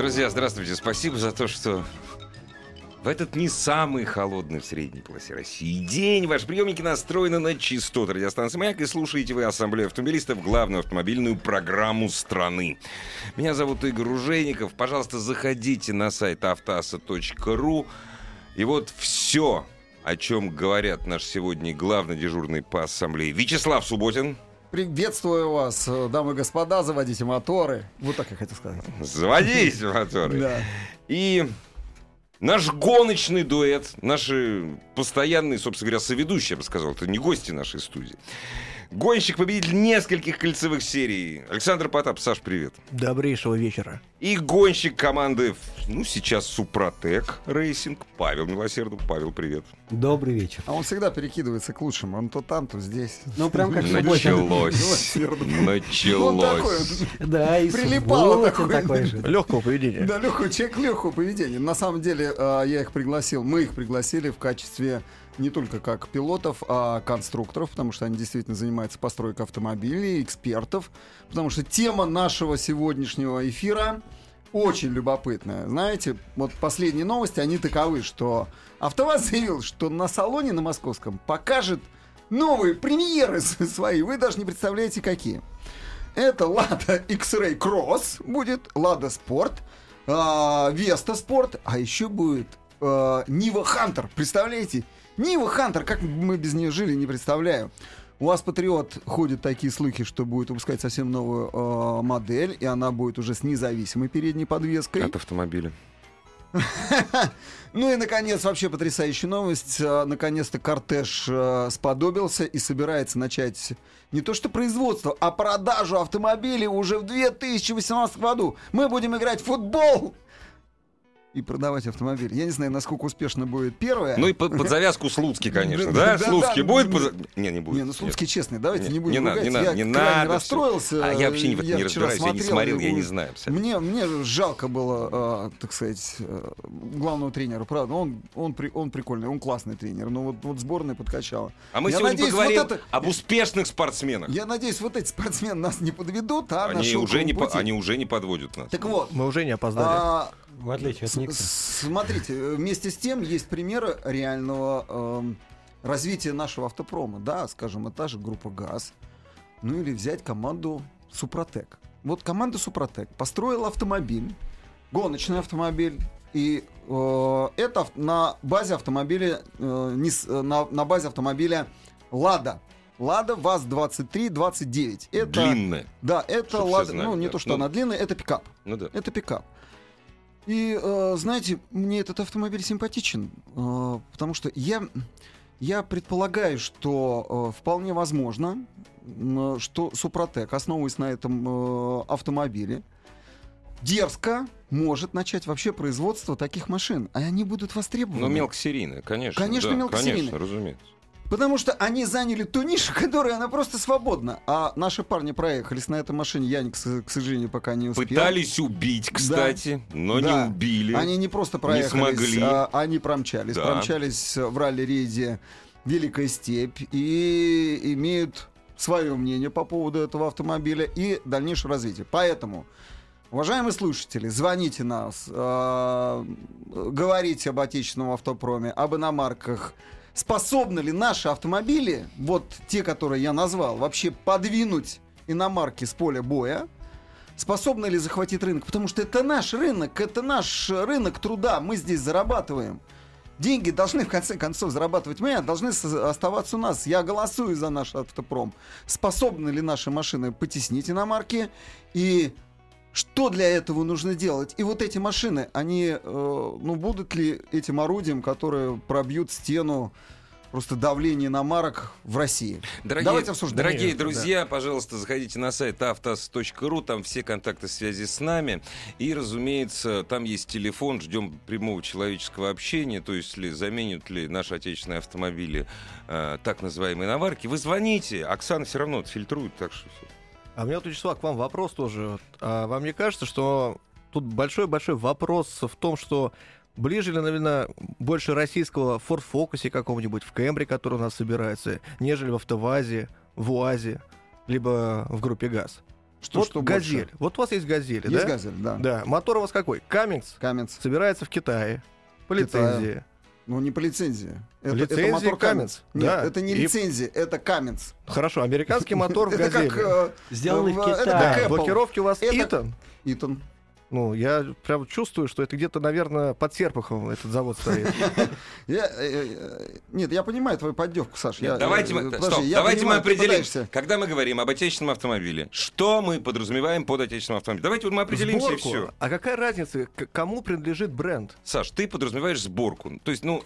Друзья, здравствуйте. Спасибо за то, что в этот не самый холодный в средней полосе России день ваши приемники настроены на частоты радиостанции «Маяк» и слушаете вы Ассамблею автомобилистов, главную автомобильную программу страны. Меня зовут Игорь Ружейников. Пожалуйста, заходите на сайт автоаса.ру. И вот все, о чем говорят наш сегодня главный дежурный по Ассамблее Вячеслав Субботин. Приветствую вас, дамы и господа, заводите моторы. Вот так я хотел сказать. Заводись моторы. Да. И наш гоночный дуэт, наши постоянные, собственно говоря, соведущие, я бы сказал, это не гости нашей студии. Гонщик, победитель нескольких кольцевых серий. Александр Потап, Саш, привет. Добрейшего вечера. И гонщик команды, ну, сейчас Супротек Racing, Павел Милосердов. Павел, привет. Добрый вечер. А он всегда перекидывается к лучшему. Он то там, то здесь. Ну, прям как. Началось. Началось. Да, и Прилипало такое. Легкого поведения. Да, легкого, человек легкого поведения. На самом деле, э, я их пригласил, мы их пригласили в качестве не только как пилотов, а конструкторов, потому что они действительно занимаются постройкой автомобилей, экспертов, потому что тема нашего сегодняшнего эфира очень любопытная. Знаете, вот последние новости, они таковы, что АвтоВАЗ заявил, что на салоне на московском покажет новые премьеры свои. Вы даже не представляете, какие. Это Lada X-Ray Cross будет, Lada Sport, а, Vesta Sport, а еще будет Нива Хантер. Представляете? Нива Хантер, как мы без нее жили, не представляю. У вас Патриот ходят такие слухи, что будет выпускать совсем новую а, модель, и она будет уже с независимой передней подвеской. От автомобиля. Ну и, наконец, вообще потрясающая новость. А, Наконец-то кортеж а, сподобился и собирается начать не то что производство, а продажу автомобилей уже в 2018 году. Мы будем играть в футбол и продавать автомобили. Я не знаю, насколько успешно будет первое. Ну и под, под завязку Слуцкий, конечно, Да, Слуцкий да. будет? под- Не, не будет. Не, ну Слуцкий честный, давайте Не, не, будем не надо, не надо, я не надо расстроился. А я вообще не этом не разбираюсь, я не смотрел, смотрел, я не знаю абсолютно. Мне, мне жалко было, э, так сказать, э, главного тренера, правда. Он, он, при- он прикольный, он классный тренер. Но вот, вот сборная подкачала. А мы Я сегодня надеюсь, поговорим вот это- об успешных спортсменах. Я надеюсь, вот эти спортсмены нас не подведут, а Они уже, не по- они уже не подводят нас. Так вот, Мы уже не опоздали. а, В отличие от Никса. смотрите, э, вместе с тем есть примеры реального эм, развития нашего автопрома. Да, скажем, это та же группа ГАЗ. Ну или взять команду Супротек. Вот команда Супротек построила автомобиль, гоночный автомобиль, и э, это на базе автомобиля, э, нис- э, на, на базе автомобиля Лада. Лада ВАЗ-23-29. Это, Длинные. Да, это Чтоб все Лада, знали, ну не да. то, что Ну. она длинная, это пикап. Ну да. Это пикап. И, э, знаете, мне этот автомобиль симпатичен, э, потому что я, я предполагаю, что э, вполне возможно, что Супротек, основываясь на этом э, автомобиле, дерзко может начать вообще производство таких машин. А они будут востребованы. Ну, мелкосерийные, конечно. Конечно, да, мелкосерийные. Конечно, разумеется. Потому что они заняли ту нишу, которая она просто свободна. А наши парни проехались на этой машине. Я, к сожалению, пока не успел. Пытались убить, кстати, но Да. не убили. Они не просто проехались, смогли. а они промчались. Да. Промчались в ралли-рейде Великая степь и имеют свое мнение по поводу этого автомобиля и дальнейшее развитие. Поэтому, уважаемые слушатели, звоните нас, э, говорите об отечественном автопроме, об иномарках. Способны ли наши автомобили, вот те, которые я назвал, вообще подвинуть иномарки с поля боя? Способны ли захватить рынок? Потому что это наш рынок, это наш рынок труда, мы здесь зарабатываем. Деньги должны, в конце концов, зарабатывать мы, а должны оставаться у нас. Я голосую за наш автопром. Способны ли наши машины потеснить иномарки? И что для этого нужно делать? И вот эти машины, они, э, ну, будут ли этим орудием, которые пробьют стену просто давление на марок в России. Дорогие, Давайте обсуждать. дорогие Нет, друзья, пожалуйста, заходите на сайт автос.ру, там все контакты связи с нами. И, разумеется, там есть телефон, ждем прямого человеческого общения, то есть ли заменят ли наши отечественные автомобили э, так называемые наварки. Вы звоните, Оксана все равно отфильтрует, так что всё. А у меня, вот, Вячеслав, к вам вопрос тоже. А вам не кажется, что тут большой-большой вопрос в том, что ближе ли, наверное, больше российского в Ford Focus какого-нибудь, в Кембре, который у нас собирается, нежели в АвтоВАЗе, в УАЗе, либо в группе ГАЗ? Что, вот что «Газель». больше? Вот у вас есть «Газель», Есть да? газель, да. Да. Мотор у вас какой? Каменс Каменц. собирается в Китае. По лицензии. Ну, не по лицензии. Это, лицензии это мотор Каменц. Каменц. Нет, Да. это не И- лицензия, это Каменц. Хорошо, американский мотор в Это «Газели». как... э, Сделанный в это Китае. блокировки у вас Это- Итан. Итан. Ну, я прям чувствую, что это где-то, наверное, под Серпуховым этот завод стоит. Э, э, нет, я понимаю твою поддевку, Саш. Давайте э, мы, давайте мы понимаю, ты определим, пытаешься. когда мы говорим об отечественном автомобиле, что мы подразумеваем под отечественным автомобилем. Давайте вот мы определимся и все. А какая разница, кому принадлежит бренд? Саш, ты подразумеваешь сборку. То есть, ну,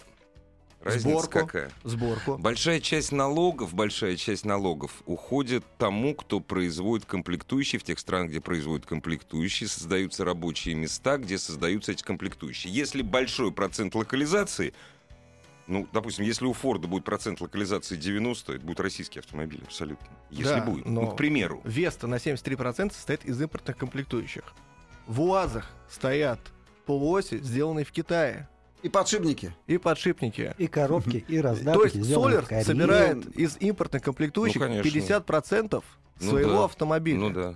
разница Сборку. какая? Сборку. Большая часть налогов, большая часть налогов уходит тому, кто производит комплектующие. В тех странах, где производят комплектующие, создаются рабочие места, где создаются эти комплектующие. Если большой процент локализации, ну, допустим, если у Форда будет процент локализации 90, это будет российский автомобиль абсолютно. Если Да, будет. но- Ну, к примеру. Веста на 73% состоит из импортных комплектующих. В УАЗах стоят полуоси, сделанные в Китае. И подшипники. И подшипники. И коробки, и раздатки. То есть Солер собирает из импортных комплектующих Ну, конечно. 50% Ну своего да. автомобиля. Ну да.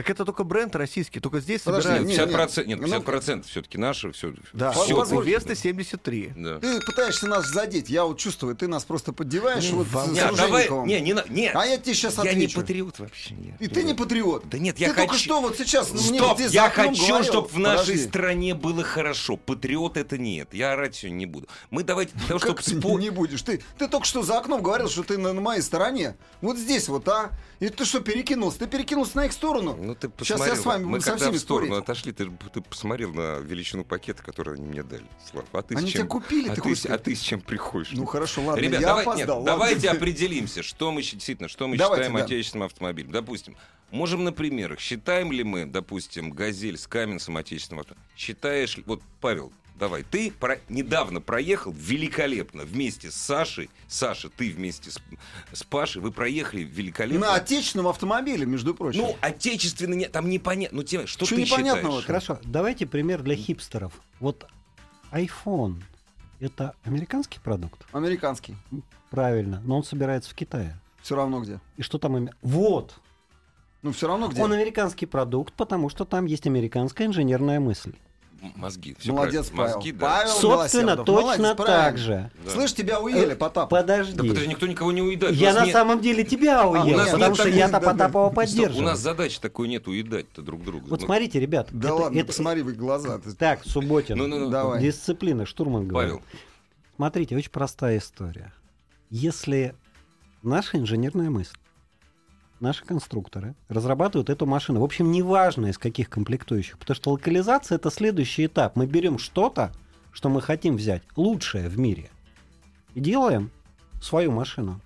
Так это только бренд российский, только здесь Подожди, собирают. нет, 50%, нет, Ну, 50% все-таки наши, все. Да, Всё, у позволь. Весты 73. Да. Ты пытаешься нас задеть, я вот чувствую, ты нас просто поддеваешь Ну, вот Не, а давай, не, не, на- нет. А я тебе сейчас я не отвечу. патриот вообще. Нет. И ты не патриот. Да нет, ты я только хочу- что вот сейчас мне Стоп, здесь за я хочу, чтобы в нашей Подожди. стране было хорошо. Патриот это нет. Я орать сегодня не буду. Мы давайте для того, чтобы ты не будешь? Ты, ты только что за окном говорил, что ты на, на моей стороне. Вот здесь вот, а? И ты что, перекинулся? Ты перекинулся на их сторону? Ну ты Сейчас посмотрел. я с вами Мы со когда всеми в сторону спорить. отошли, ты, ты посмотрел на величину пакета, который они мне дали. Слав, а ты Они с чем? тебя купили, а ты ты, а ты с чем приходишь? Ну хорошо, ладно, Ребят, я давай- нет, опоздал. ладно. давайте определимся, что мы действительно, что мы Давайте, считаем да. отечественным автомобилем. Допустим, можем на примерах. Считаем ли мы, допустим, газель с Каменцем отечественным автомобилем? Считаешь ли... Вот, Павел, давай. Ты про- недавно проехал великолепно вместе с Сашей. Саша, ты вместе с, с Пашей. Вы проехали великолепно. На отечественном автомобиле, между прочим. Ну, отечественный, не- там непонятно. Ну, тем, что Чё ты непонятного-то? считаешь? Хорошо, давайте пример для хипстеров. Вот iPhone — это американский продукт? Американский. Правильно, но он собирается в Китае. Все равно где. И что там... Вот! Ну, все равно где. Он американский продукт, потому что там есть американская инженерная мысль. Мозги. всё Молодец, правильно. Павел. Мозги, да. Павел Собственно, Милосердов. точно Молодец, так же. Да. Слышь, тебя уели, Э, Потап. Подожди. Да подожди, никто никого не уедает. Я на нет- самом деле тебя у уел, нас потому нет что я-то да, да. Потапова Стоп, поддерживаю. у нас задача такой нет уедать-то друг друга. Вот смотрите, ребят. Да это- ладно, это- посмотри в их глаза. Так, Субботин. Ну, ну, ну. Давай. Дисциплина, штурман говорит. Павел, Смотрите, очень простая история. Если наша инженерная мысль, наши конструкторы разрабатывают эту машину, в общем, неважно из каких комплектующих, потому что локализация это следующий этап. Мы берем что-то, что мы хотим взять, лучшее в мире, и делаем свою машину.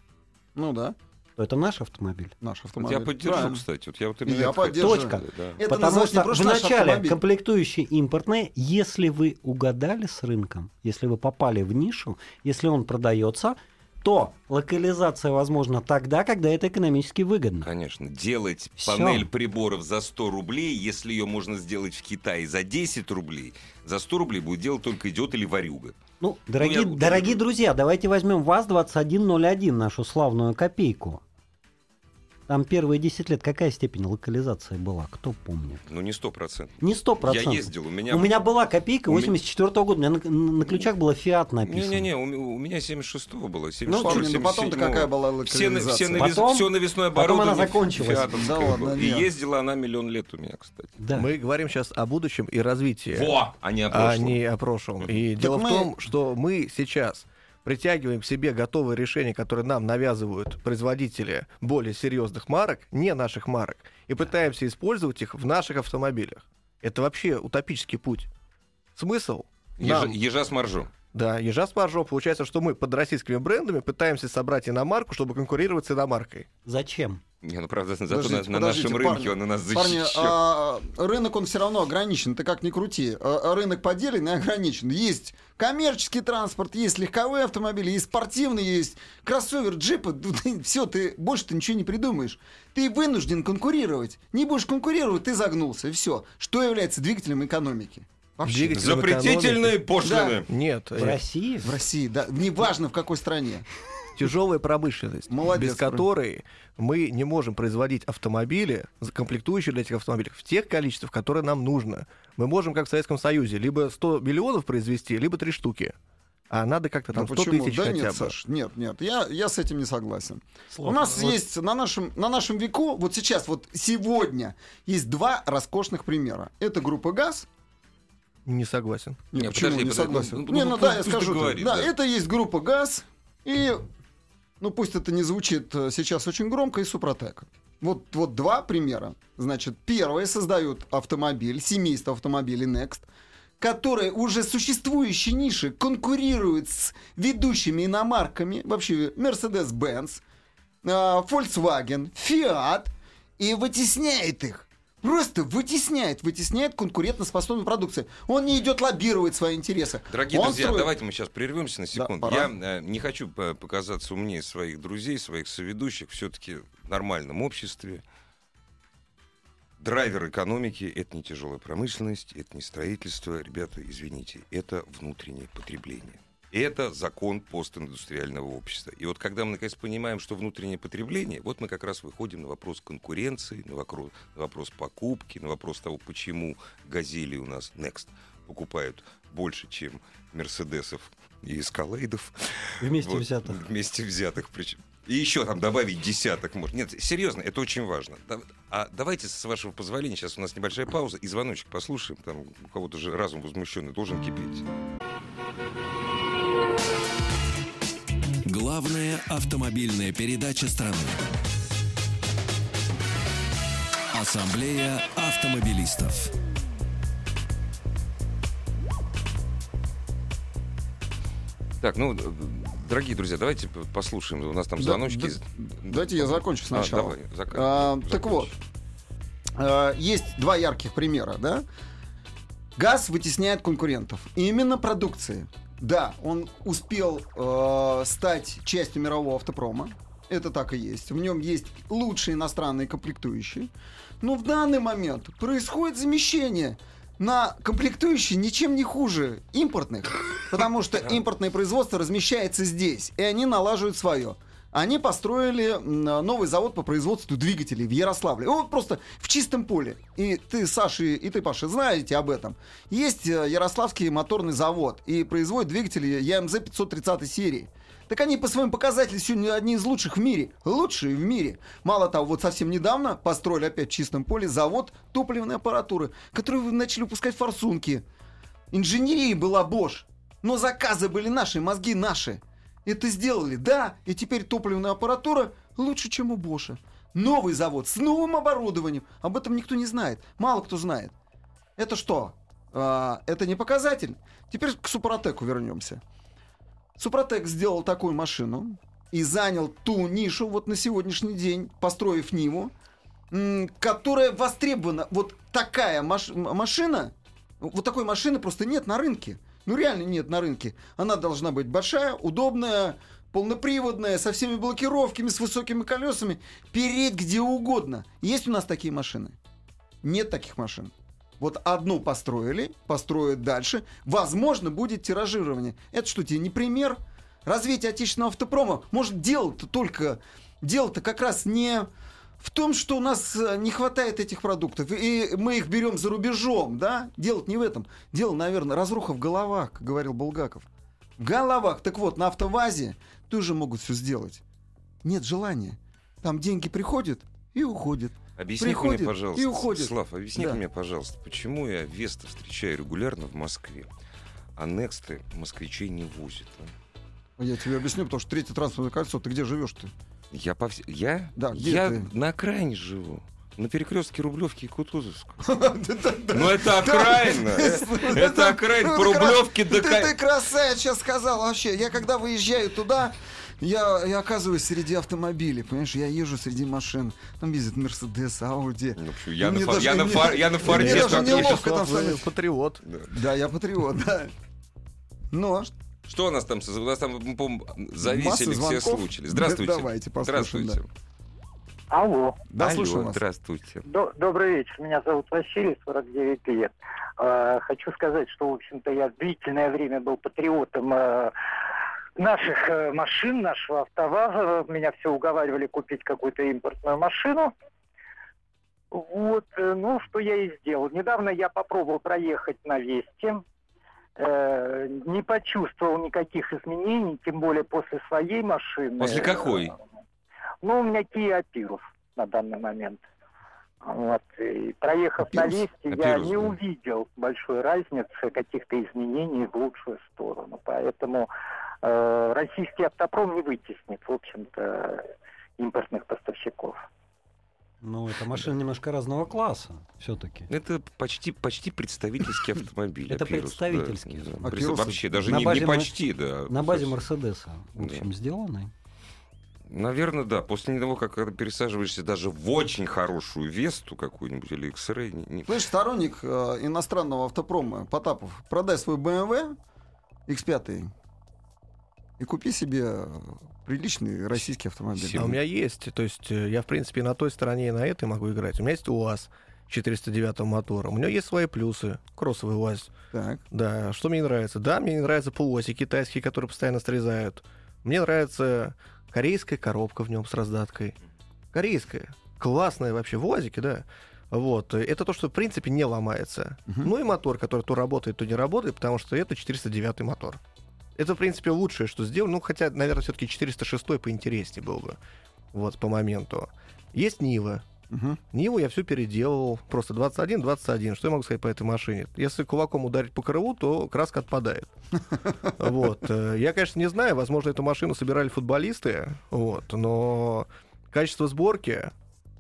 Ну да, То это наш автомобиль. наш вот автомобиль. я поддержу, Правильно. кстати. Вот я вот И именно я это поддерживаю. Точка. Да. Это Потому что вначале комплектующие импортные, если вы угадали с рынком, если вы попали в нишу, если он продается, то локализация возможна тогда, когда это экономически выгодно. Конечно, делать Всё. панель приборов за 100 рублей, если ее можно сделать в Китае за 10 рублей, за 100 рублей будет делать только идиот или варюга. Ну, дорогие, я- дорогие друзья, давайте возьмем ВАЗ-2101, нашу славную копейку. Там первые 10 лет какая степень локализации была, кто помнит? Ну, не 100%. Не 100%. Я ездил, у меня... У меня была копейка у меня- 84 года, у меня на, на ключах было «Фиат» написано. Не-не-не, у, у меня 76-го было, 76 Ну, помню, но потом-то какая была все, на- все, локализация? навес- Потом- все навесное потом она оборудование закончилась. Да ладно, было. И ездила она миллион лет у меня, кстати. Да. Мы говорим сейчас о будущем и развитии, Во! А не о а прошлом. не о прошлом. И дело мы- в том, что мы сейчас притягиваем к себе готовые решения, которые нам навязывают производители более серьезных марок, не наших марок, и пытаемся использовать их в наших автомобилях. Это вообще утопический путь. Смысл? Ежа, нам- ежа с моржом. Да, ежа спаржо. Получается, что мы под российскими брендами пытаемся собрать иномарку, чтобы конкурировать с иномаркой. Зачем? Не, ну правда, зато Подождите, на, на нашем подождите, рынке парни. он у нас Парни, защищен. а, рынок, он все равно ограничен, ты как ни крути. А, рынок поделен и ограничен. Есть коммерческий транспорт, есть легковые автомобили, есть спортивный, есть кроссовер, джипы. Все, ты больше ты ничего не придумаешь. Ты вынужден конкурировать. Не будешь конкурировать, ты загнулся, и все. Что является двигателем экономики? Вообще. Запретительные экономики. пошлины. Нет, В России? В России, да. Неважно в какой стране. тяжелая промышленность, Молодец, без которой мы не можем производить автомобили, комплектующие для этих автомобилей, в тех количествах, которые нам нужно. Мы можем, как в Советском Союзе, либо 100 миллионов произвести, либо 3 штуки. А надо как-то там Ну 100 почему? тысяч Да хотя нет, бы. Саш, нет, нет, я, я с этим не согласен. Сложно. У нас Вот есть на нашем, на нашем веку, вот сейчас, вот сегодня, есть два роскошных примера. Это группа ГАЗ. Не согласен. Не, Не, почему подожди, не подожди, согласен? ну, ну, не, ну, ну пусть- да, я пусть скажу. договорит, да, да. это есть группа ГАЗ и, ну пусть это не звучит э, сейчас очень громко, и Супротек. Вот, вот два примера. Значит, первые создают автомобиль, семейство автомобилей Next, которое уже существующей ниши конкурирует с ведущими иномарками, вообще Mercedes-Benz, Volkswagen, Fiat, и вытесняет их. Просто вытесняет, вытесняет конкурентоспособную продукцию. Он не идет лоббировать свои интересы. Дорогие Он друзья, строит- давайте мы сейчас прервемся на секунду. пора. Я э, не хочу показаться умнее своих друзей, своих соведущих. Все-таки в нормальном обществе. Драйвер экономики — это не тяжелая промышленность, это не строительство. Ребята, извините, это внутреннее потребление. Это закон постиндустриального общества. И вот когда мы наконец понимаем, что внутреннее потребление, вот мы как раз выходим на вопрос конкуренции, на вопрос, на вопрос покупки, на вопрос того, почему газели у нас Next покупают больше, чем Мерседесов и Эскалейдов. Вместе Вот, взятых. Вместе взятых причем. И еще там добавить десяток может. Нет, серьезно, это очень важно. А давайте, с вашего позволения, сейчас у нас небольшая пауза, и звоночек послушаем. Там у кого-то же разум возмущенный должен кипеть. Главная автомобильная передача страны. Ассамблея автомобилистов. Так, ну, дорогие друзья, давайте послушаем. У нас там Да, звоночки. да, давайте я закончу А, сначала. давай, зак- А, так вот, а, есть два ярких примера, да? Газ вытесняет конкурентов. И именно продукции. Да, он успел э, стать частью мирового автопрома. Это так и есть. В нем есть лучшие иностранные комплектующие. Но в данный момент происходит замещение на комплектующие ничем не хуже импортных. Потому что импортное производство размещается здесь. И они налаживают свое. Они построили новый завод по производству двигателей в Ярославле. Вот просто в чистом поле. И ты, Саша, и ты, Паша, знаете об этом. Есть э, Ярославский моторный завод и производит двигатели ЯМЗ 530 серии. Так они по своим показателям сегодня одни из лучших в мире. Лучшие в мире. Мало того, вот совсем недавно построили опять в чистом поле завод топливной аппаратуры, который начали выпускать форсунки. Инженерия была Bosch, но заказы были наши, мозги наши. Это сделали, да, и теперь топливная аппаратура лучше, чем у Боша. Новый завод с новым оборудованием. Об этом никто не знает. Мало кто знает. Это что? А, это не показатель. Теперь к Супротеку вернемся. Супротек сделал такую машину и занял ту нишу вот на сегодняшний день, построив Ниву, которая востребована. Вот такая маш- машина, вот такой машины просто нет на рынке. Ну реально нет на рынке. Она должна быть большая, удобная, полноприводная, со всеми блокировками, с высокими колесами. Переть где угодно. Есть у нас такие машины? Нет таких машин. Вот одну построили, построят дальше. Возможно, будет тиражирование. Это что, тебе не пример? Развитие отечественного автопрома. Может, дело-то только... Дело-то как раз не в том, что у нас э, не хватает этих продуктов, и мы их берем за рубежом, да? Дело не в этом. Дело, наверное, разруха в головах, как говорил Булгаков. В головах. Так вот, на автовазе тоже могут все сделать. Нет желания. Там деньги приходят и уходят. Объясни приходит мне, пожалуйста, и уходит. Слав, объясни Да. мне, пожалуйста, почему я Веста встречаю регулярно в Москве, а Нексты москвичей не возят? а? Я тебе объясню, потому что третье транспортное кольцо, ты где живешь ты? Я по вс- Я? Да, где я ты? на окраине живу. На перекрестке Рублевки и Кутузовска. Ну это окраина. Это окраина. По Рублевке до... Ты, ты красавец сейчас сказал вообще. Я когда выезжаю туда, я, я оказываюсь среди автомобилей, понимаешь, я езжу среди машин, там ездит Мерседес, Ауди. Ну? Я на мне даже- я на мне- фар- я на мне даже как неловко там патриот. Да, я патриот, да. Ну, а Что у нас там? У нас там, зависели все случаи. Здравствуйте. Да, давайте послушаем, Здравствуйте. Алло. да, Алло, слушаю вас. здравствуйте. До- добрый вечер. Меня зовут Василий, 49 лет. Э, хочу сказать, что, в общем-то, я длительное время был патриотом э, наших э, машин, нашего АвтоВАЗа. Меня все уговаривали купить какую-то импортную машину. Вот, э, ну, что я и сделал. Недавно я попробовал проехать на Весте. Э, не почувствовал никаких изменений, тем более после своей машины. После какой? Ну, у меня Kia Apirus на данный момент. Вот. И проехав на Apirus? лифте, я Apirus, не да. увидел большой разницы, каких-то изменений в лучшую сторону. Поэтому э, российский автопром не вытеснит, в общем-то, импортных поставщиков. Ну, это машина немножко разного класса все-таки. Это почти, почти представительский автомобиль. Это представительский. Представ- Вообще, даже не, почти, да. На базе Мерседеса, в общем, сделанный. Наверное, да. После того, как когда пересаживаешься даже в очень хорошую Весту какую-нибудь или X-Ray, не- Слышь, сторонник э, иностранного автопрома Потапов, продай свой BMW X5 и купи себе э, приличный российский автомобиль. А у меня есть. То есть э, я, в принципе, на той стороне и на этой могу играть. У меня есть УАЗ 409 мотора. У него есть свои плюсы. Кроссовый УАЗ. Так. Да, что мне не нравится? Да, мне не нравятся полуоси китайские, которые постоянно срезают. Мне нравится корейская коробка в нем с раздаткой. Корейская. Классная вообще в УАЗике, да. Вот. Это то, что, в принципе, не ломается. Мгм. Ну и мотор, который то работает, то не работает, потому что это 409 мотор. Это, в принципе, лучшее, что сделано. Ну, хотя, наверное, все-таки 406 поинтереснее был бы. Вот, по моменту. Есть Нива. Мгм. Ниву я все переделал. Просто 21-21. Что я могу сказать по этой машине? Если кулаком ударить по крылу, то краска отпадает. Вот. э, Я, конечно, не знаю. Возможно, эту машину собирали футболисты. Вот. Но качество сборки,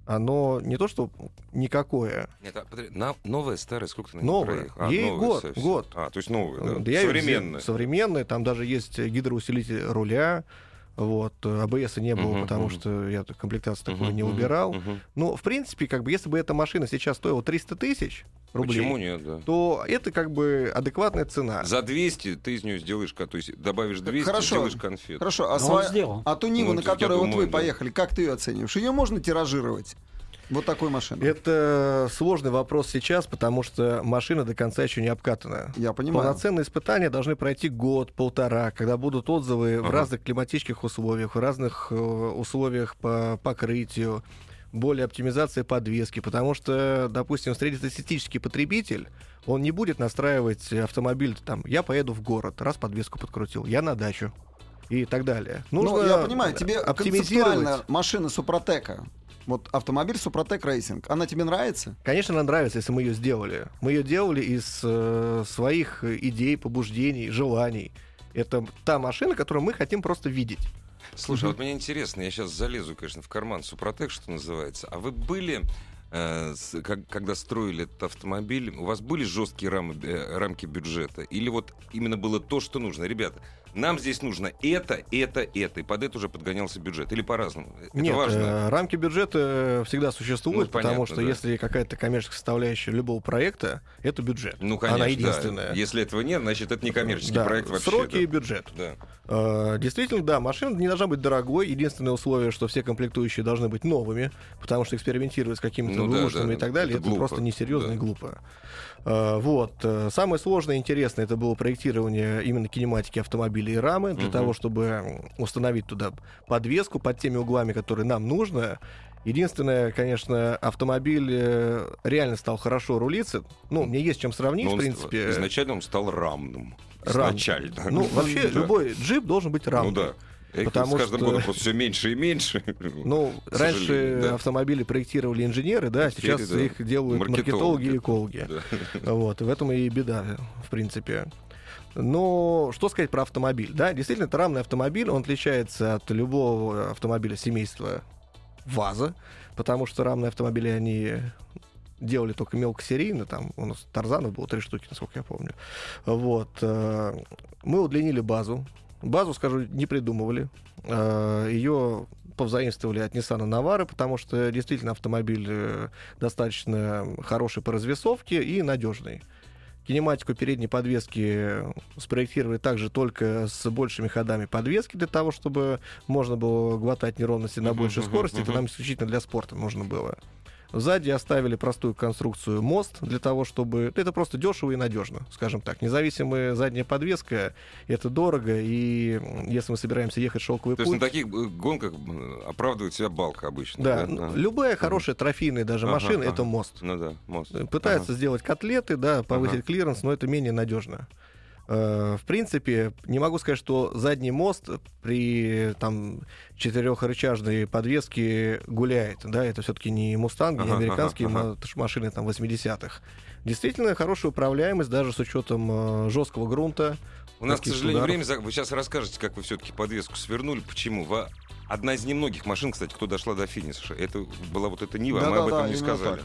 оно не то, что никакое. Нет, а, подожди, на- новая, старая, сколько ты на проехал? А, Ей новая год, совсем. год. А, то есть новая, да. Да взял- Современная. Там даже есть гидроусилитель руля. Вот. АБС не было, Мгм, потому мгм. что я комплектацию такую Мгм, не убирал. мгм. Ну, в принципе, как бы, если бы эта машина сейчас стоила 300 тысяч рублей, Почему нет, да? то это как бы адекватная цена. За 200 ты из нее сделаешь, то есть добавишь 200, хорошо. сделаешь конфет. Хорошо, а, Но сва- а ту Ниву, Ну, на которой вот думаю, вы да. поехали, как ты ее оцениваешь? Ее можно тиражировать? Вот такой машиной. Это сложный вопрос сейчас, потому что машина до конца еще не обкатана. Я понимаю. Полноценные испытания должны пройти год-полтора, когда будут отзывы в Ага. разных климатических условиях, в разных э, условиях по покрытию, более оптимизация подвески, потому что, допустим, среднестатистический потребитель, он не будет настраивать автомобиль, там, я поеду в город, раз подвеску подкрутил, я на дачу и так далее. Ну, Нужно я понимаю, тебе оптимизировать. концептуально машина Супротека, вот автомобиль Супротек Racing, она тебе нравится? Конечно, она нравится, если мы ее сделали. Мы ее делали из э, своих идей, побуждений, желаний. Это та машина, которую мы хотим просто видеть. Слушай, а вот мне интересно, я сейчас залезу, конечно, в карман Супротек, что называется. А вы были, э, с- как- когда строили этот автомобиль, у вас были жесткие рамы, э, рамки бюджета? Или вот именно было то, что нужно? Ребята, нам здесь нужно это, это, это, и под это уже подгонялся бюджет. Или по-разному? Это Нет, важно. э, рамки бюджета всегда существуют, Ну, потому понятно, что да. если какая-то коммерческая составляющая любого проекта, это бюджет. Ну, конечно, Она да. единственная. Если этого нет, значит, это не коммерческий Да, проект вообще. Сроки да. и бюджет. Да. Э, Действительно, да, машина не должна быть дорогой. Единственное условие, что все комплектующие должны быть новыми, потому что экспериментировать с какими-то Ну да, да, и так далее, это это, глупо, просто несерьезно да. и глупо. Э, Вот. Э, Самое сложное и интересное это было проектирование именно кинематики автомобиля и рамы, для Мгм. того, чтобы установить туда подвеску под теми углами, которые нам нужно. Единственное, конечно, автомобиль э, реально стал хорошо рулиться. Ну, мне есть чем сравнить, Но в принципе. изначально он стал рамным. Рам. Изначально. Ну, вообще, Да. любой джип должен быть рамный. Ну да. Их Потому с каждым что- годом просто все меньше и меньше. Ну, раньше да. автомобили проектировали инженеры, да, Теперь, сейчас да, их делают маркетологи, и экологи. Да. Вот, в этом и беда, в принципе. Но что сказать про автомобиль? Да, действительно, это рамный автомобиль, он отличается от любого автомобиля семейства ВАЗа, потому что рамные автомобили, они делали только мелкосерийно, там у нас Тарзанов было три штуки, насколько я помню. Вот. э, Мы удлинили базу. Базу, скажу, не придумывали. Э, Ее повзаимствовали от Nissan Navara, потому что действительно автомобиль э, достаточно хороший по развесовке и надежный. Кинематику передней подвески спроектировали также только с большими ходами подвески для того, чтобы можно было глотать неровности на большей скорости. Это нам исключительно для спорта нужно было. Сзади оставили простую конструкцию мост для того, чтобы... Это просто дешево и надежно, скажем так. Независимая задняя подвеска — это дорого, и если мы собираемся ехать шелковый То есть путь... на таких э, гонках оправдывает себя балка обычно. Да, Да, любая хорошая трофейная даже Ага, машина — ага. это мост. Ну да, мост. Пытаются сделать котлеты, да, повысить Ага. клиренс, но это менее надежно. Э, В принципе, не могу сказать, что задний мост при там четырехрычажной подвеске гуляет. Да, это все-таки не мустанги, не американские ага, ага. машины там 80-х. Действительно хорошая управляемость, даже с учетом э, жесткого грунта. У нас, к сожалению, ударов. время... Вы сейчас расскажете, как вы все-таки подвеску свернули. Почему? Вы... Одна из немногих машин, кстати, кто дошла до финиша. Это была вот эта Нива, а мы об Да-да-да, этом не именно сказали. так.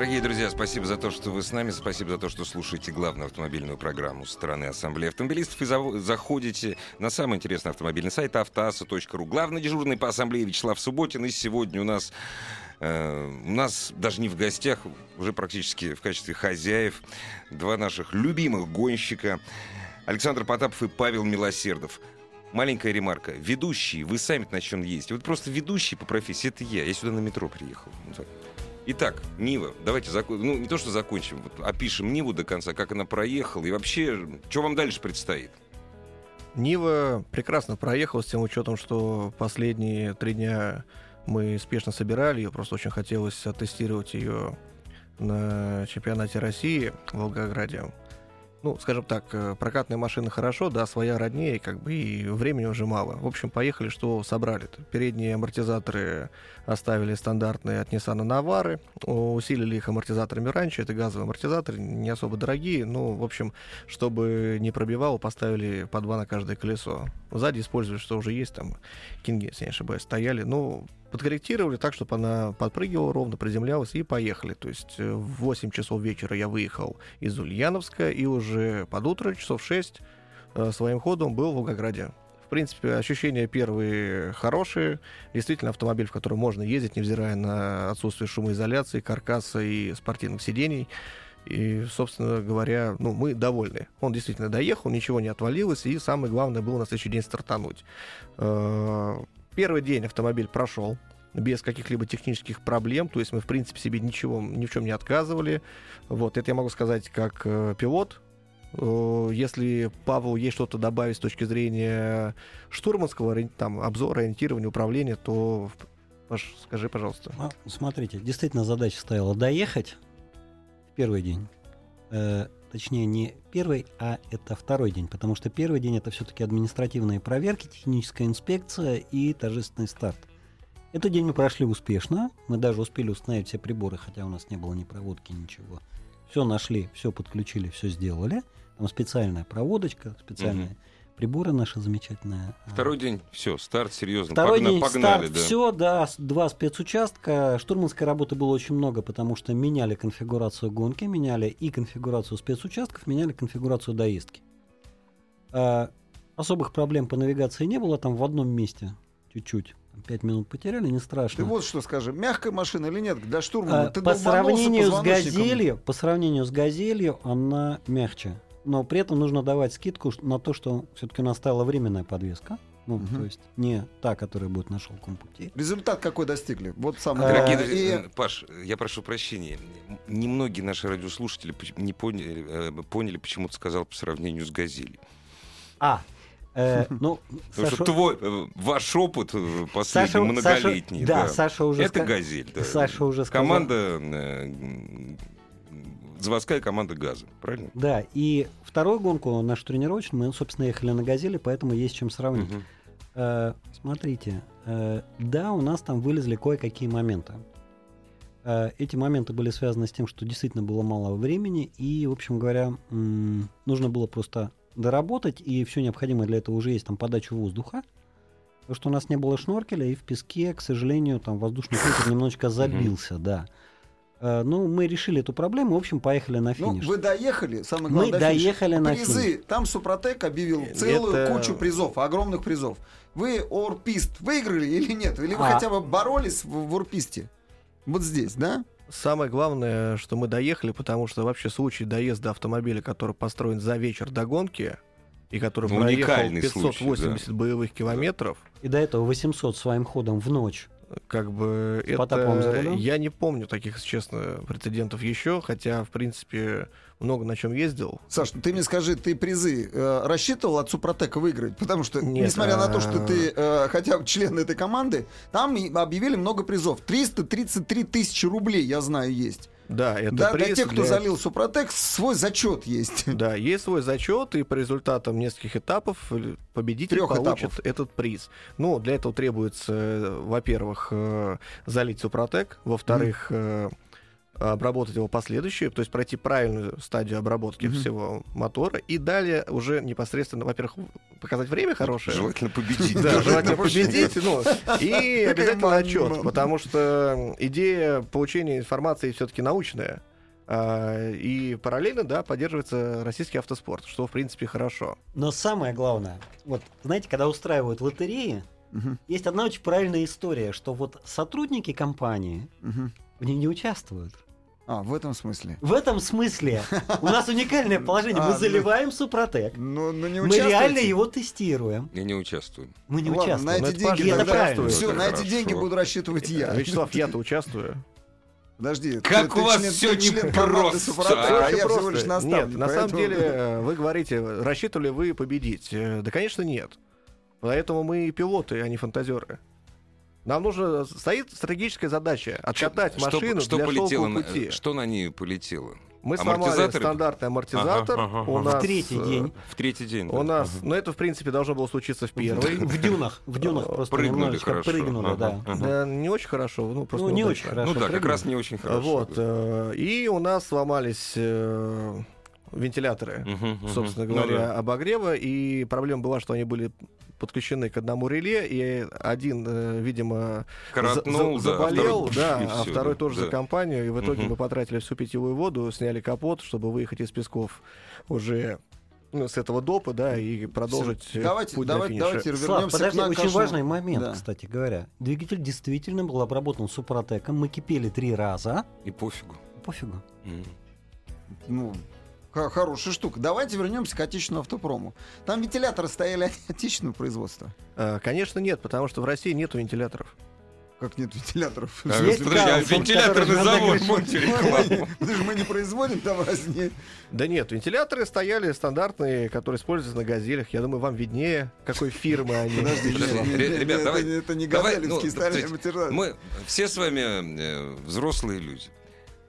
Дорогие друзья, спасибо за то, что вы с нами. Спасибо за то, что слушаете главную автомобильную программу страны Ассамблеи автомобилистов. И заходите на самый интересный автомобильный сайт автоаса.ру. Главный дежурный по Ассамблее Вячеслав Субботин. И сегодня у нас э, у нас даже не в гостях, уже практически в качестве хозяев, два наших любимых гонщика. Александр Потапов и Павел Милосердов. Маленькая ремарка. Ведущие, вы сами на чем есть. Вот просто ведущий по профессии, это я. Я сюда на метро приехал. Итак, Нива, давайте закончим. Ну, не то, что закончим, вот опишем Ниву до конца, как она проехала. И вообще, что вам дальше предстоит? Нива прекрасно проехала с тем учетом, что последние три дня мы спешно собирали ее. Просто очень хотелось оттестировать ее на чемпионате России в Волгограде. Ну, скажем так, э, прокатная машина хорошо, да, своя роднее, как бы и времени уже мало. В общем, поехали, что собрали. -то. Передние амортизаторы оставили стандартные от Nissan Navara, усилили их амортизаторами раньше, это газовые амортизаторы, не особо дорогие, ну, в общем, чтобы не пробивало, поставили по два на каждое колесо. Сзади использовали, что уже есть, там, кинги, если не ошибаюсь, стояли, ну, подкорректировали так, чтобы она подпрыгивала ровно, приземлялась, и поехали. То есть э, в 8 часов вечера я выехал из Ульяновска, и уже под утро, часов 6, э, своим ходом был в Волгограде. В принципе, ощущения первые хорошие. Действительно, автомобиль, в котором можно ездить, невзирая на отсутствие шумоизоляции, каркаса и спортивных сидений. И, собственно говоря, ну, мы довольны. Он действительно доехал, ничего не отвалилось, и самое главное было на следующий день стартануть. Первый день автомобиль прошел без каких-либо технических проблем, то есть мы, в принципе, себе ничего, ни в чем не отказывали. Вот, это я могу сказать как э, пилот. Э, Если Павлу есть что-то добавить с точки зрения штурманского там, обзора, ориентирования, управления, то Паш, скажи, пожалуйста. Ну, смотрите, действительно задача стояла доехать в первый день. Э, точнее, не первый, а это второй день, потому что первый день это все-таки административные проверки, техническая инспекция и торжественный старт. Этот день мы прошли успешно, мы даже успели установить все приборы, хотя у нас не было ни проводки, ничего. Все нашли, все подключили, все сделали. Там специальная проводочка, специальные приборы наши замечательные. Второй день, все, старт серьезно. Второй Погна- день погнали, старт, да. все, да, два спецучастка. Штурманской работы было очень много, потому что меняли конфигурацию гонки, меняли и конфигурацию спецучастков, меняли конфигурацию доездки. А, особых проблем по навигации не было, там в одном месте чуть-чуть. Пять минут потеряли, не страшно. Ты вот что скажи, мягкая машина или нет? Для штурмана А, ты по сравнению с газелью, по сравнению с газелью, она мягче. Но при этом нужно давать скидку на то, что все-таки у нас стала временная подвеска. Ну, Мгм. то есть не та, которая будет на шелковом пути. Результат какой достигли? Вот самое Дорогие А, главное. друзья, И э, Паш, я прошу прощения. Немногие наши радиослушатели не поняли, э, поняли, почему ты сказал по сравнению с «Газелью». А, Э, ну, Потому что Саша- твой, э, ваш опыт э, последний, Саша- многолетний. Саша- да, Саша уже Это ска- «Газель», да. Саша уже сказал. Команда, э, заводская команда «Газа», правильно? Да, и вторую гонку, нашу тренировочную, мы, собственно, ехали на «Газели», поэтому есть чем сравнить. Мгм. Э, смотрите, э, да, у нас там вылезли кое-какие моменты. Э, эти моменты были связаны с тем, что действительно было мало времени, и, в общем говоря, м, нужно было просто доработать, и все необходимое для этого уже есть, там, подачу воздуха. Потому что у нас не было шноркеля, и в песке, к сожалению, там воздушный фильтр немножечко забился, да. Э, ну, мы решили эту проблему, в общем, поехали на Ну, финиш. вы доехали, самое Мы главное, до финиша. доехали на Призы. Там Супротек объявил Это- целую кучу призов, огромных призов. Вы Орпист выиграли или нет? Или вы А. хотя бы боролись в, в Орписте? Вот здесь, да? Самое главное, что мы доехали, потому что вообще случай доезда автомобиля, который построен за вечер до гонки, и который Ну, проехал уникальный 580 случай, боевых километров, И до этого 800 своим ходом в ночь. Как бы С это... Я не помню таких, если честно, прецедентов еще, хотя, в принципе, много на чем ездил. Саш, ну ты мне скажи, ты призы э, рассчитывал от Супротека выиграть? Потому что, Нет, несмотря на то, что а- ты э, хотя бы член этой команды, там объявили много призов. 333 тысячи рублей, я знаю, есть. Да, это Да, для приз тех, кто для- залил Супротек, свой зачет есть. Да, есть свой зачет, и по результатам нескольких этапов э, победитель Трех получит этапов. этот приз. Ну, для этого требуется, э, во-первых, э, залить Супротек, во-вторых, э, обработать его последующие, то есть пройти правильную стадию обработки Мгм. всего мотора, и далее уже непосредственно, во-первых, показать время хорошее. Желательно победить. Да, желательно победить, ну, и обязательно отчет, потому что идея получения информации все-таки научная. А, И параллельно, да, поддерживается российский автоспорт, что, в принципе, хорошо. Но самое главное, вот знаете, когда устраивают лотереи, Мгм, есть одна очень правильная история, что вот сотрудники компании мгм. в ней не участвуют. А, в этом смысле. В этом смысле у нас уникальное положение. А, Мы ну- заливаем Супротек. Ну, ну не Мы реально его тестируем. Я не участвую. Мы не Ладно, на участвуем. эти деньги это правильно. Все, на эти деньги буду рассчитывать я. Вячеслав, я-то участвую. Подожди. Как ты- у ты вас ты член команды непросто, Супротека, а? а я Очень всего просто. лишь наставник. Нет, на самом деле, э, вы говорите, рассчитывали вы победить. Э, Да, конечно, нет. Поэтому мы пилоты, а не фантазеры. Нам нужно стоит стратегическая задача откатать Что- машину что для полетело на- пути. Что на ней полетело? Мы сломали стандартный амортизатор. Ага, ага, У нас, В третий э, день. В третий день. У да. нас, Ага. ну это в принципе должно было случиться в первый. В дюнах. В дюнах просто Прыгнули хорошо. прыгнули, да. не очень хорошо, ну просто Ну, не очень хорошо. Ну да, как раз не очень хорошо. Вот, э, и у нас сломались э, вентиляторы, мгм. собственно Ну говоря, да. обогрева, и проблема была, что они были подключены к одному реле, и один, э, видимо, за- Коротнул, за- да, а заболел, второй- да, а второй да, тоже да. за компанию, и в итоге Мгм. мы потратили всю питьевую воду, сняли капот, чтобы выехать из песков уже ну, с этого допа, да, и продолжить э, Давайте, путь до давайте, финиша. давайте Слав, вернемся подожди, к очень Накашу. важный момент, Да. кстати говоря. Двигатель действительно был обработан супротеком. Мы кипели три раза. И пофигу. Пофигу. М. Ну, хорошая штука. Давайте вернемся к отечественному автопрому. Там вентиляторы стояли отечественного производства. А, Конечно, нет, потому что в России нет вентиляторов. Как нет вентиляторов? А, Есть подожди, а вентиляторный завод, будьте рекламу. Что мы не производим там разве Да нет, вентиляторы стояли стандартные, которые используются на газелях. Я думаю, вам виднее, какой фирмы они. Подожди, Подожди, ребят, давай- это, не ну, есть материал. Мы все с вами э, взрослые люди.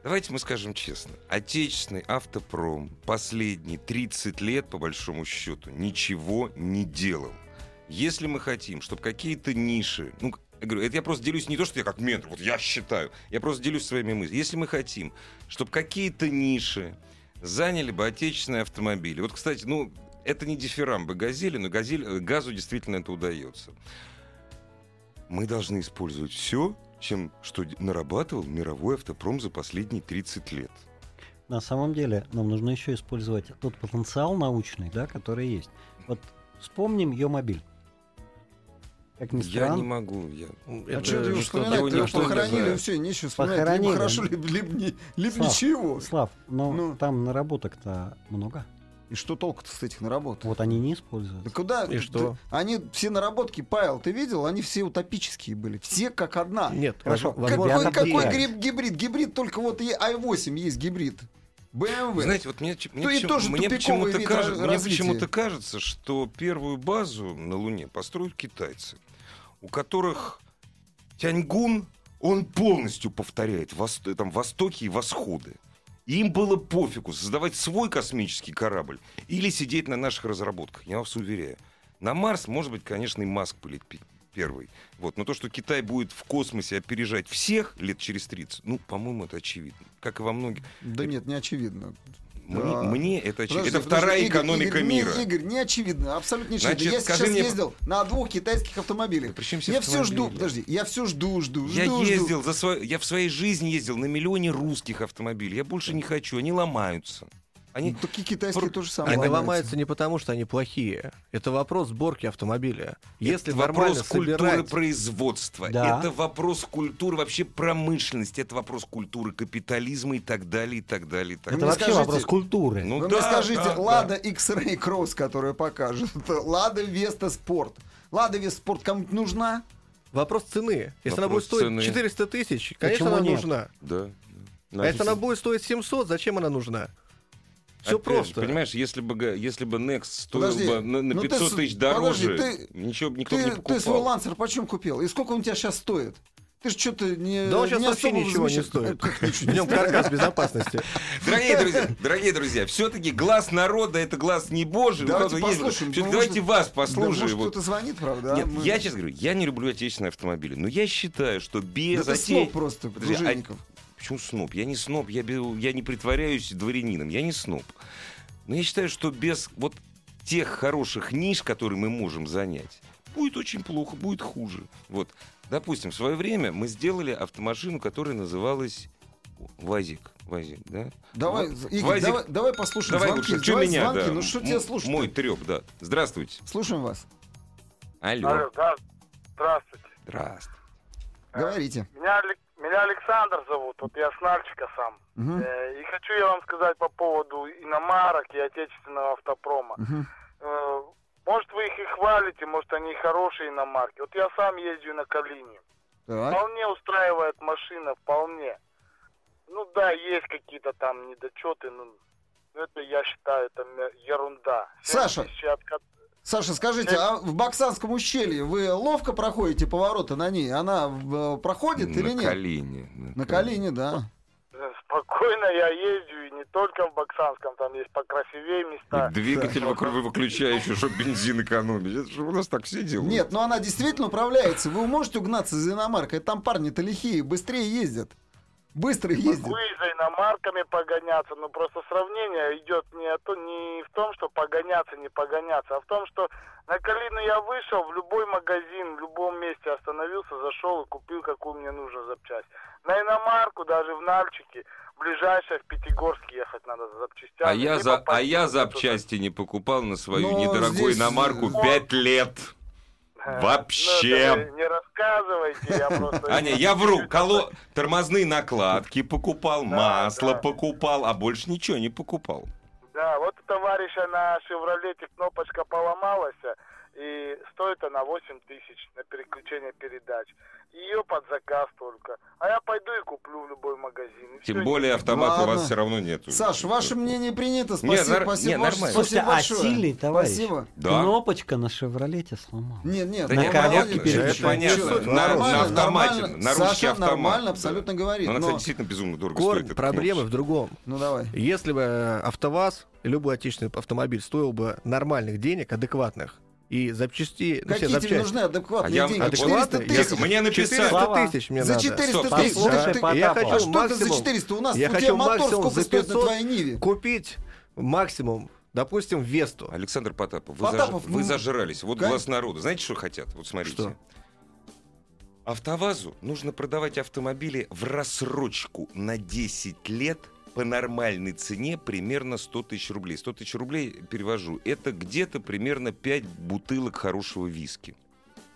Давайте мы скажем честно. Отечественный автопром последние 30 лет, по большому счету, ничего не делал. Если мы хотим, чтобы какие-то ниши... Ну, я говорю, это я просто делюсь не то, что я как ментор, вот я считаю. Я просто делюсь своими мыслями. Если мы хотим, чтобы какие-то ниши заняли бы отечественные автомобили. Вот, кстати, ну, это не дифирамбы газели, но газель, газу действительно это удается. Мы должны использовать все, чем, что нарабатывал мировой автопром за последние 30 лет. На самом деле нам нужно еще использовать тот потенциал научный, да, который есть. Вот вспомним ее мобиль. Как ни Я странно, не могу. Я... А Это что ты его Его никто не похоронили, все, нечего вспоминать. Похоронили, Либо хорошо, ну. либо, либо либо Слав, ничего. Слав, но Ну. там наработок-то много. И что толку-то с этих наработок? Вот они не используются. Да куда? И что? Они все наработки, Павел, ты видел? Они все утопические были. Все как одна. Нет, Хорошо, Какой, какой гриб- гибрид? Гибрид только вот и i8 есть гибрид. BMW. Знаете, вот мне, мне, почему- тоже мне почему-то кажется, мне почему-то кажется, что первую базу на Луне построят китайцы, у которых Тяньгун, он полностью повторяет вос- там, востоки и восходы. Им было пофигу создавать свой космический корабль или сидеть на наших разработках, я вас уверяю. На Марс, может быть, конечно, и Маск пи- первый. Вот. Но то, что Китай будет в космосе опережать всех лет через 30, ну, по-моему, это очевидно. Как и во многих. Да нет, не очевидно. Мне, Да. мне это очевидно. Подожди, это вторая подожди, экономика Игорь, не- мира. Игорь, не очевидно, абсолютно не очевидно. Значит, я сейчас мне- ездил на двух китайских автомобилях. здесь я все жду, подожди, я все жду, жду, жду, Я жду. ездил за свой, я в своей жизни ездил на миллионе русских автомобилей. Я больше не хочу, они ломаются. Они Ну, такие китайские Про- тоже самое. Они ломаются. ломаются не потому, что они плохие. Это вопрос сборки автомобиля. Если это вопрос культуры собирать... производства, Да. это вопрос культуры вообще промышленности, это вопрос культуры капитализма и так далее, и так далее, и так Вы Это далее. вообще скажите- вопрос культуры. Ну Вы да, мне скажите, да, да. Лада X-Ray Cross, которая покажет, Лада Веста Спорт. Лада Веста Спорт кому-то нужна? Вопрос цены. Если она Вопрос будет стоить цены. 400 тысяч, конечно, Почему она нет? нужна. Да. да. А если она будет стоить 700, зачем она нужна? Все Опять же, просто. понимаешь, если бы, если бы Next стоил Подожди, бы на, на ну ты 500 тысяч подожди, дороже, ты- ничего бы никто бы Ты, не покупал. ты свой Лансер почем купил? И сколько он у тебя сейчас стоит? Ты же что-то не Да он сейчас не вообще ничего не стоит. В не нем каркас безопасности. Дорогие друзья, дорогие друзья, все-таки глаз народа это глаз не божий. Давайте послушаем, давайте вас Да, послушаем. кто-то звонит, правда? а Нет, мы- я сейчас говорю, я не люблю отечественные автомобили, но я считаю, что без Да ты отече- сноб просто, Подожди, а- Дружинников. Почему сноб? Я не сноб, я, я не притворяюсь дворянином, я не сноб. Но я считаю, что без вот тех хороших ниш, которые мы можем занять, будет очень плохо, будет хуже. Вот, допустим, в свое время мы сделали автомашину, которая называлась ВАЗик. ВАЗик, да? Давай, Вот, Игорь, ВАЗик. давай, давай послушаем Давай звонки. лучше, что Давай меня, звонки, да. ну что М- тебе слушать? Мой треп, да. Здравствуйте. Слушаем вас. Алло. Алло, да, здравствуйте. Здравствуйте. Говорите. Меня, меня Александр зовут, вот я с Нальчика сам. Э, и хочу я вам сказать по поводу иномарок и отечественного автопрома. Э, может вы их и хвалите, может они хорошие иномарки. Вот я сам езжу на Калине. Так. Вполне устраивает машина, вполне. Ну да, есть какие-то там недочеты, но это я считаю, это ерунда. Саша. 7000 откат- Саша, скажите, а в Баксанском ущелье вы ловко проходите повороты на ней? Она э, проходит или на нет? Колени. На колени, да. Э, Спокойно я езжу, и не только в Баксанском, там есть покрасивее места. И двигатель вокруг вы выключаете, чтобы бензин экономить. Это же у нас так все делают. Нет, но она действительно управляется. Вы можете угнаться за иномаркой? Там парни-то лихие, быстрее ездят. Быстро ездят. Могу и за иномарками погоняться, но просто сравнение идет не, о то, не в том, что погоняться, не погоняться, а в том, что на Калину я вышел, в любой магазин, в любом месте остановился, зашел и купил, какую мне нужно запчасть. На иномарку, даже в Нальчике, ближайшее в Пятигорск ехать надо за запчастями. А я, за, а я запчасти не покупал на свою Но недорогую здесь, иномарку э, пять лет. Вообще. Ну, не рассказывайте, я просто... Аня, я вру. Коло... Тормозные накладки покупал, Да, масло да. покупал, а больше ничего не покупал. Да, вот у товарища на «Шевролете» кнопочка поломалась, и стоит она 8 тысяч на переключение передач. Ее под заказ только. А я пойду и куплю в любой магазин. И Тем всё, более автомата у вас все равно нету. Саш, ваше мнение принято. Спасибо, Нет, нар- спасибо, нет, ваше- нормально. спасибо Слушайте, а большое. сильный товарищ? Спасибо. Да. Кнопочка на «Шевролете» сломала. Нет, нет, Да ну, нет, понятно, это понятно. чё, На- нормально, на автомате, нормально. на ручке Саша автомат, нормально, да. абсолютно говорит. Но она, но- кстати, действительно безумно дорого Корень стоит. проблемы в другом. Ну давай. Если бы э, АвтоВАЗ, любой отечественный автомобиль стоил бы нормальных денег, адекватных, и запчасти, ну, все Какие тебе запчасти... нужны адекватные А я- деньги? адекватные? 400 Я- тысяч. Мне написали. 400 Слава. тысяч мне За надо. 400 Стоп, тысяч. слушай. Я А хочу что это за максимум, 400? У нас я у тебя хочу мотор максимум сколько за стоит на 500 твоей Ниве? купить максимум, допустим, Весту. Александр Потапов, вы, Потапов, заж- вы ну, зажрались. Вот как? глаз народа. Знаете, что хотят? Вот смотрите. Что? АвтоВАЗу нужно продавать автомобили в рассрочку на 10 лет по нормальной цене примерно 100 тысяч рублей. 100 тысяч рублей, перевожу, это где-то примерно 5 бутылок хорошего виски.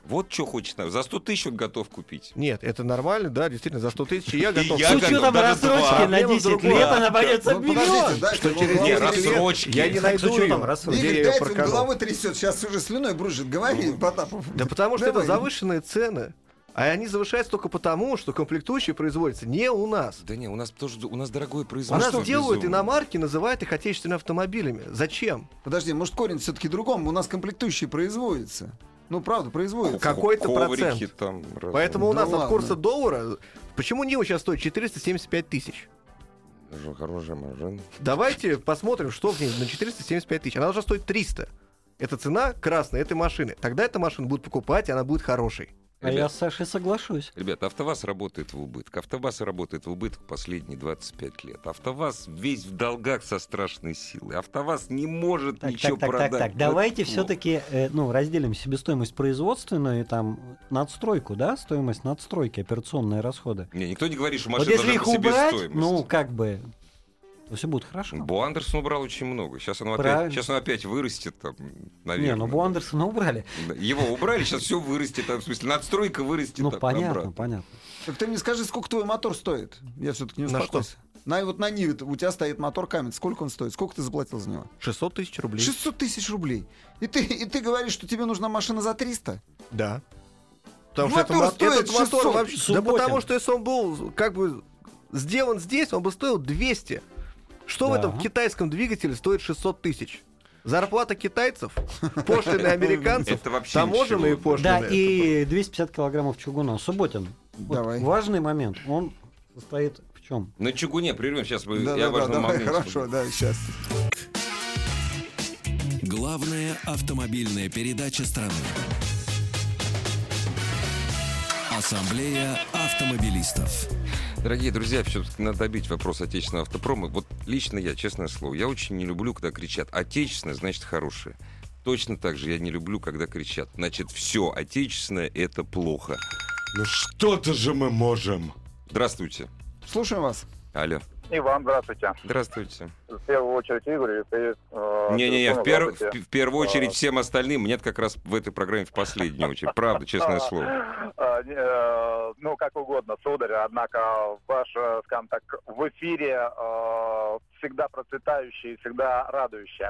Вот что хочет. За 100 тысяч он готов купить. Нет, это нормально, да, действительно, за 100 тысяч я готов. я С учетом рассрочки на Проблема в 10 другом. лет она обойдется в миллион. Что через головой Нет, 10 трясет. лет рассрочки. я не найду ее, Игорь, проканул. головой трясет, сейчас уже слюной бружит. Говори, Ну. Потапов. Да потому что это завышенные цены. А они завышаются только потому, что комплектующие производятся не у нас. Да не, у нас тоже у нас дорогое У производство. нас делают безумно. иномарки, называют их отечественными автомобилями. Зачем? Подожди, может корень все-таки другом? У нас комплектующие производятся. Ну, правда, производятся. Какой-то процент. там. Поэтому у Да нас от ладно. курса доллара... Почему Нива сейчас стоит 475 тысяч? Хорошая машина. Давайте посмотрим, что в ней на 475 тысяч. Она должна стоить 300. Это цена красной этой машины. Тогда эта машина будет покупать, и она будет хорошей. А я Ребят, с Сашей соглашусь. Ребята, АвтоВАЗ работает в убыток. АвтоВАЗ работает в убыток последние 25 лет. АвтоВАЗ весь в долгах со страшной силой. АвтоВАЗ не может Так, ничего так, так, продать. так, так. Вот Давайте плохо. все-таки ну, разделим себестоимость производственную и там надстройку, да, стоимость надстройки, операционные расходы. Не, никто не говорит, что Вот машина если их убрать, ну, как бы, то все будет хорошо. Бо Андерсон убрал очень много. Сейчас оно, опять, сейчас оно опять вырастет, там, наверное. Не, ну Бу Андерсона убрали. Его убрали, сейчас все вырастет. там, В смысле, надстройка вырастет. Ну, там, понятно, обратно. понятно. Так ты мне скажи, сколько твой мотор стоит? Я все-таки не На успокоюсь. На, вот на Ниве у тебя стоит мотор Камец. Сколько он стоит? Сколько ты заплатил за него? 600 тысяч рублей. 600 тысяч рублей. И ты, и ты говоришь, что тебе нужна машина за 300? Да. Потому Мотор что это, стоит этот мотор 600. вообще... Да потому что если он был как бы сделан здесь, он бы стоил 200. Что в Да. этом китайском двигателе стоит 600 тысяч? Зарплата китайцев, пошлины американцев, Это вообще таможенные ничего. пошлины. Да, и 250 килограммов чугуна. Субботин. Вот Давай. важный момент. Он состоит в чем? На чугуне прервем. Сейчас мы, Да, я да, да, важный давай, момент. хорошо, да, сейчас. Главная автомобильная передача страны. Ассамблея автомобилистов. Дорогие друзья, все-таки надо добить вопрос отечественного автопрома. Вот лично я, честное слово, я очень не люблю, когда кричат «отечественное» значит «хорошее». Точно так же я не люблю, когда кричат «значит все отечественное — это плохо». Ну что-то же мы можем. Здравствуйте. Слушаем вас. Алло. Иван, здравствуйте. Здравствуйте. В первую очередь, Игорь, э, Не-не-не, в, пер- в- первую очередь всем остальным. Мне как раз в этой программе в последнюю очередь. Правда, честное слово. Э, Ну, как угодно, сударь, однако ваш, э, скажем так, в эфире э, всегда процветающий, всегда радующий.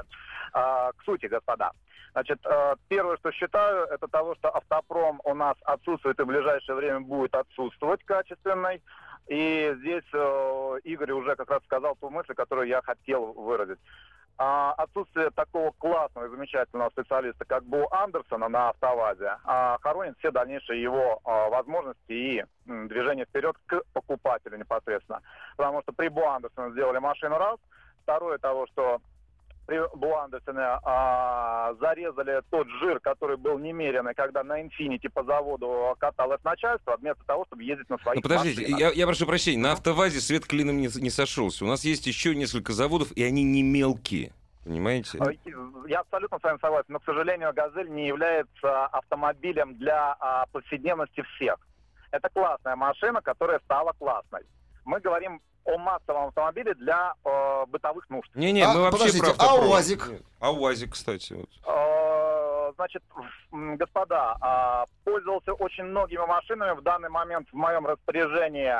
К сути, господа. Значит, э, первое, что считаю, это того, что автопром у нас отсутствует и в ближайшее время будет отсутствовать качественный. И здесь э, Игорь уже как раз сказал ту мысль, которую я хотел выразить. А, отсутствие такого классного и замечательного специалиста, как Бо Андерсона на автовазе, а, хоронит все дальнейшие его а, возможности и м, движение вперед к покупателю непосредственно. Потому что при Бо Андерсоне сделали машину раз, второе того, что при Бо Андерсоне а, зарезали тот жир, который был немеренный, когда на Инфинити по заводу каталось начальство, вместо того, чтобы ездить на своих Ну, подождите, машинах. я, я прошу прощения, на автовазе свет клином не, не сошелся. У нас есть еще несколько заводов, и они не мелкие. Понимаете? Э, Я абсолютно с вами согласен, но, к сожалению, «Газель» не является автомобилем для а, повседневности всех. Это классная машина, которая стала классной. Мы говорим о массовом автомобиле для э, бытовых нужд. Не-не, А, мы вообще подождите, про а. УАЗик? Нет. А УАЗик, кстати. Вот. Э, Значит, господа, а, пользовался очень многими машинами. В данный момент в моем распоряжении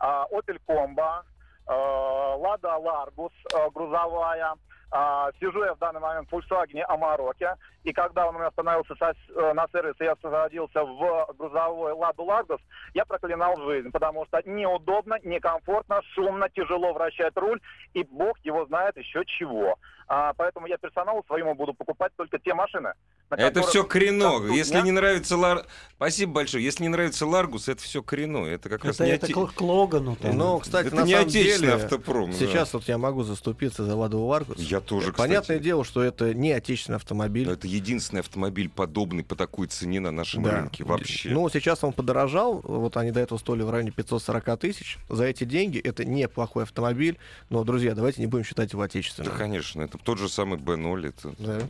а, Opel Combo, э, Lada Largus э, грузовая. А, Сижу я в данный момент в Volkswagen Amarok. И когда он у меня остановился со- э, на сервисе, я садился в грузовой Ладу Largus, я проклинал жизнь, потому что неудобно, некомфортно, шумно, тяжело вращать руль, и бог его знает еще чего. А, поэтому я персоналу своему буду покупать только те машины. на Это все корено. там Если ступня. не нравится Лар... Спасибо большое. Если не нравится Ларгус, это все-таки Renault. Это как раз Это, не, это оте- к, Логану. там. Ну, кстати, это на не самом отечественный деле, автопром. да. сейчас вот я могу заступиться за Ладу Ларгус. Я тоже, кстати. Понятное дело, что это не отечественный автомобиль. Но это единственный автомобиль, подобный по такой цене на нашем Да. рынке вообще. Ну, сейчас он подорожал. Вот они до этого стоили в районе 540 тысяч. За эти деньги это неплохой автомобиль. Но, друзья, давайте не будем считать его да, отечественным. конечно, это тот же самый B0. Это... Да.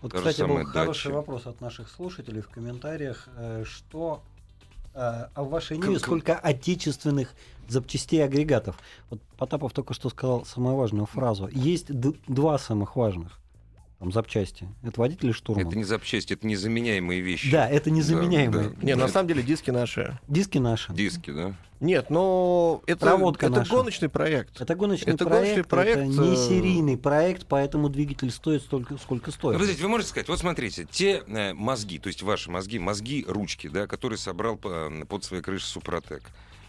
Вот, та кстати, был хороший дача. вопрос от наших слушателей в комментариях. э, Что э, а в вашей Ниве сколько отечественных запчастей и агрегатов? Вот Потапов только что сказал самую важную фразу. Есть д- два самых важных. Там запчасти. Это водитель и штурман. Это не запчасти, это незаменяемые вещи. Да, это незаменяемые. Да, да. Не, на самом деле диски наши. Диски наши. Диски, да? Нет, но это, Проводка это наша. гоночный проект. Это гоночный Это проект, гоночный проект, это не э, серийный проект, поэтому двигатель стоит столько, сколько Ну, стоит. подождите, вы можете сказать, вот смотрите, те э, мозги, то есть ваши мозги, мозги ручки, да, которые собрал по- под своей крышей Супротек,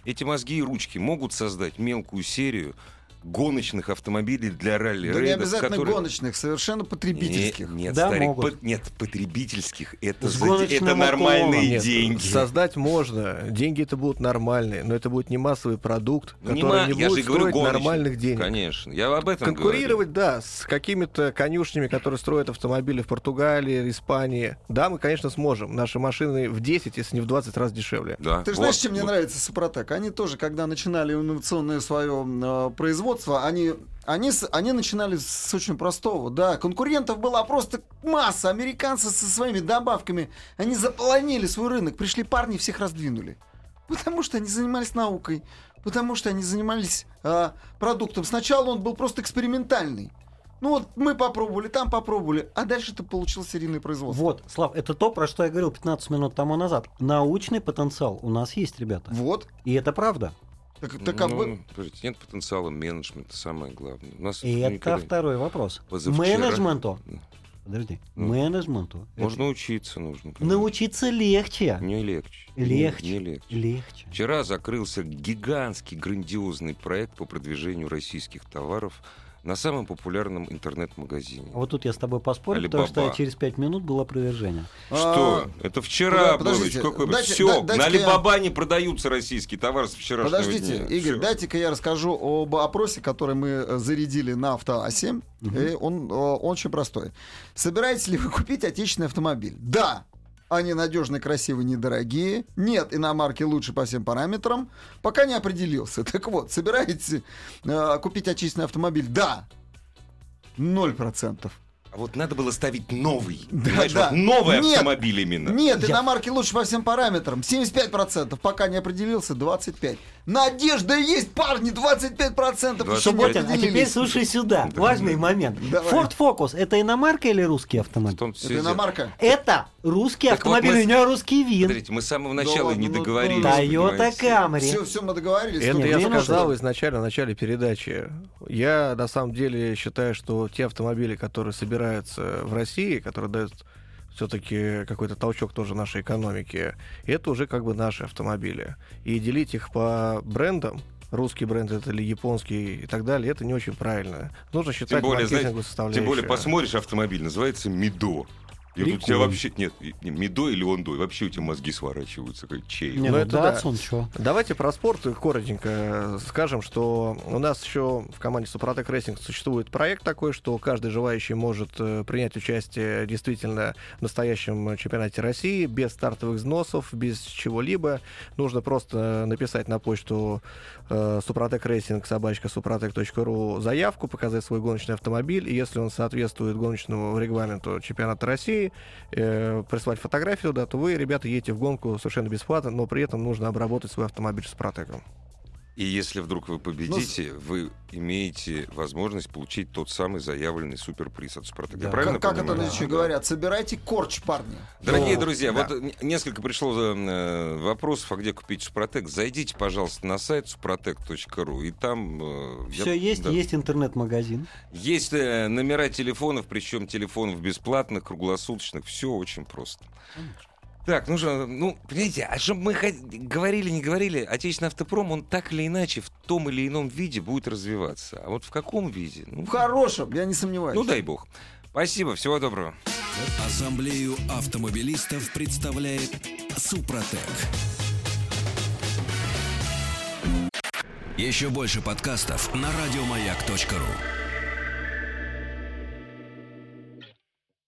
эти мозги и ручки могут создать мелкую серию гоночных автомобилей для Да не обязательно которые... гоночных, совершенно потребительских. Не- нет, Да, старик, могут. по- нет, потребительских. Это, С за- это нормальные уклоном. Нет, деньги. Создать можно. Деньги это будут нормальные, но это будет не массовый продукт, Ну, не который ма- не, я же будет говорю, стоить гоночный. нормальных денег. Конечно, я об этом Конкурировать, да, с какими-то конюшнями, которые строят автомобили в Португалии, Испании. Да, мы, конечно, сможем. Наши машины в 10, если не в 20 раз дешевле. говорю. Да, Ты же вот, знаешь, чем мне вот. нравится Супротек? Они тоже, когда начинали инновационное свое э, производство, они, они, с- они начинали с очень простого. Да, конкурентов была просто масса. Американцы со своими добавками, они заполонили свой рынок. Пришли парни, всех раздвинули. Потому что они занимались наукой. Потому что они занимались э, продуктом. Сначала он был просто экспериментальный. Ну вот мы попробовали, там попробовали, а дальше ты получил серийное производство. Вот, Слав, это то, про что я говорил 15 минут тому назад. Научный потенциал у нас есть, ребята. Вот. И это правда. Так, так а Ну, вы- подождите, нет потенциала менеджмента, самое главное. У нас И это это никогда- второй вопрос. Позавчера- Менеджменту. Подожди. Ну. Менеджменту. это Можно учиться нужно. конечно. Научиться легче. Не легче. Легче. Не, не легче. Легче. Вчера закрылся гигантский, грандиозный проект по продвижению российских товаров на самом популярном интернет-магазине. Вот тут я с тобой поспорю, потому что через 5 минут было опровержение. Что? А, Это вчера было. подождите, Какой... дайте- Все, да- на я- Алибаба не продаются российские товары с вчерашнего Подождите, дня. Игорь, дайте-ка я расскажу об опросе, который мы э, зарядили на Авто-А7. И он, э, он очень простой. Собираетесь ли вы купить отечественный автомобиль? Да. Они надежные, красивые, недорогие. Нет, иномарки лучше по всем параметрам. Пока не определился. Так вот, собираетесь э, купить отечественный автомобиль? Да. Ноль процентов. А вот надо было ставить новый. Да, Понимаешь, да. вот новый Нет. автомобиль именно. Нет, Я- иномарки лучше по всем параметрам. 75%. Пока не определился, 25%. Надежда есть, парни, 25%. еще не Субботин, а теперь слушай сюда. Важный момент. Давай. Ford Focus это иномарка или русский автомобиль? Это иномарка. Это русский Так вот автомобиль, мы у него русский вин. Смотрите, мы с самого начала ладно, не ну, договорились. Toyota понимаете? Camry. Все, все, мы договорились. Это Ну, я сказал нужно- изначально в начале передачи. Я на самом деле считаю, что те автомобили, которые собираются в России, которые дают все-таки какой-то толчок тоже нашей экономике, это уже как бы наши автомобили. И делить их по брендам, русский бренд это или японский и так далее, это не очень правильно. Нужно считать Тем более, знаете, маркетинговую составляющую. Тем более, посмотришь автомобиль, называется mi-DO. Тут у тебя вообще... Нет, mi-DO или on-DO, и вообще у тебя мозги сворачиваются, как чей. Не, Ну, ну это да. Datsun, чё? Давайте про спорт коротенько скажем, что у нас еще в команде Супротек Racing существует проект такой, что каждый желающий может э, принять участие действительно в настоящем чемпионате России без стартовых взносов, без чего-либо. Нужно просто написать на почту э, Супротек Racing собачка супротек.ру заявку, показать свой гоночный автомобиль, и если он соответствует гоночному регламенту чемпионата России, э, прислать фотографию, да, то вы, ребята, едете в гонку совершенно бесплатно, но при этом нужно обработать свой автомобиль Супротеком. И если вдруг вы победите, вы имеете возможность получить тот самый заявленный суперприз от Супротека. Я Да. правильно Как, как это еще говорят? Собирайте корч, парни. Дорогие Ну, друзья, да. вот э, несколько пришло э, вопросов, а где купить Супротек. Зайдите, пожалуйста, на сайт suprotec.ru, и там... э, я- Все есть, да. есть интернет-магазин. Есть номера телефонов, причем телефонов бесплатных, круглосуточных. Все очень просто. Так, ну же, ну, понимаете, а чтобы мы говорили, не говорили, отечественный автопром, он так или иначе в том или ином виде будет развиваться. А вот в каком виде? Ну, В хорошем, я не сомневаюсь. ну дай бог. Спасибо, всего доброго. Ассамблею автомобилистов представляет Супротек. Еще больше подкастов на радиомаяк.ру.